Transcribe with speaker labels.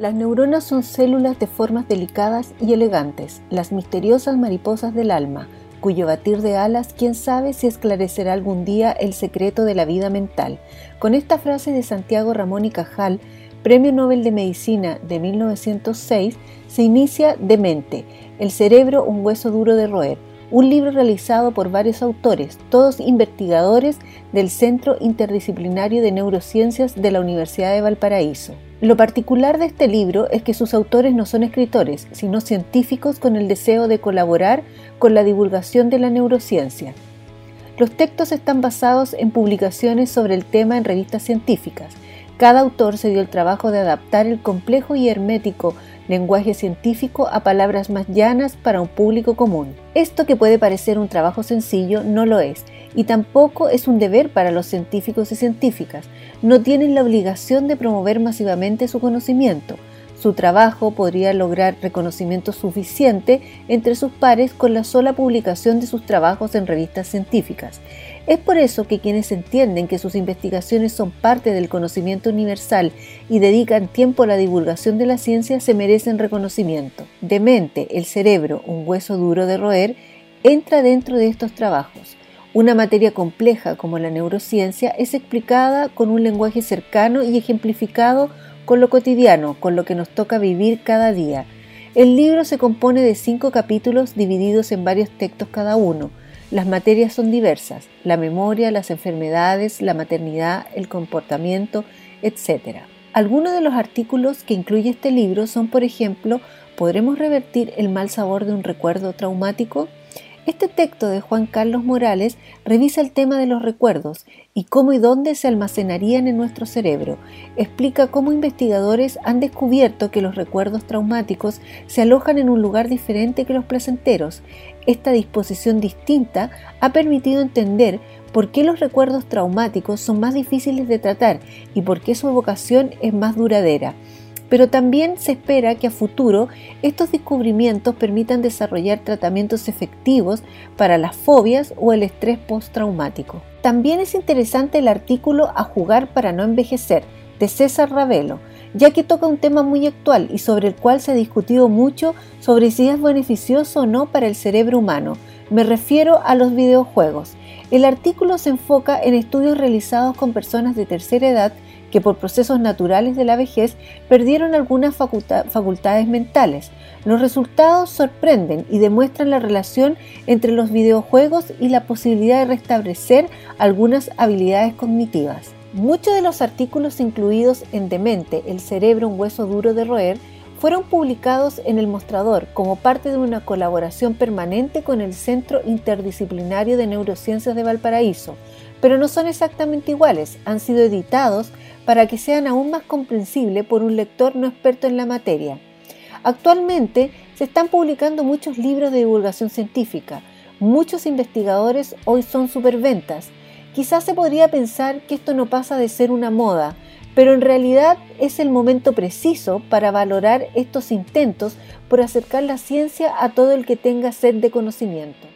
Speaker 1: Las neuronas son células de formas delicadas y elegantes, las misteriosas mariposas del alma, cuyo batir de alas quién sabe si esclarecerá algún día el secreto de la vida mental. Con esta frase de Santiago Ramón y Cajal, Premio Nobel de Medicina de 1906, se inicia Demente, el cerebro un hueso duro de roer, un libro realizado por varios autores, todos investigadores del Centro Interdisciplinario de Neurociencias de la Universidad de Valparaíso. Lo particular de este libro es que sus autores no son escritores, sino científicos con el deseo de colaborar con la divulgación de la neurociencia. Los textos están basados en publicaciones sobre el tema en revistas científicas. Cada autor se dio el trabajo de adaptar el complejo y hermético lenguaje científico a palabras más llanas para un público común. Esto que puede parecer un trabajo sencillo no lo es, y tampoco es un deber para los científicos y científicas. No tienen la obligación de promover masivamente su conocimiento. Su trabajo podría lograr reconocimiento suficiente entre sus pares con la sola publicación de sus trabajos en revistas científicas. Es por eso que quienes entienden que sus investigaciones son parte del conocimiento universal y dedican tiempo a la divulgación de la ciencia se merecen reconocimiento. Demente, el cerebro, un hueso duro de roer, entra dentro de estos trabajos. Una materia compleja como la neurociencia es explicada con un lenguaje cercano y ejemplificado con lo cotidiano, con lo que nos toca vivir cada día. El libro se compone de cinco capítulos divididos en varios textos cada uno. Las materias son diversas, la memoria, las enfermedades, la maternidad, el comportamiento, etc. Algunos de los artículos que incluye este libro son, por ejemplo, ¿podremos revertir el mal sabor de un recuerdo traumático? Este texto de Juan Carlos Morales revisa el tema de los recuerdos y cómo y dónde se almacenarían en nuestro cerebro. Explica cómo investigadores han descubierto que los recuerdos traumáticos se alojan en un lugar diferente que los placenteros. Esta disposición distinta ha permitido entender por qué los recuerdos traumáticos son más difíciles de tratar y por qué su evocación es más duradera pero también se espera que a futuro estos descubrimientos permitan desarrollar tratamientos efectivos para las fobias o el estrés postraumático. También es interesante el artículo A jugar para no envejecer de César Ravelo, ya que toca un tema muy actual y sobre el cual se ha discutido mucho sobre si es beneficioso o no para el cerebro humano. Me refiero a los videojuegos. El artículo se enfoca en estudios realizados con personas de tercera edad que por procesos naturales de la vejez perdieron algunas facultades mentales. Los resultados sorprenden y demuestran la relación entre los videojuegos y la posibilidad de restablecer algunas habilidades cognitivas. Muchos de los artículos incluidos en Demente, el cerebro, un hueso duro de roer, fueron publicados en el mostrador como parte de una colaboración permanente con el Centro Interdisciplinario de Neurociencias de Valparaíso, pero no son exactamente iguales, han sido editados para que sean aún más comprensibles por un lector no experto en la materia. Actualmente se están publicando muchos libros de divulgación científica. Muchos investigadores hoy son superventas. Quizás se podría pensar que esto no pasa de ser una moda, pero en realidad es el momento preciso para valorar estos intentos por acercar la ciencia a todo el que tenga sed de conocimiento.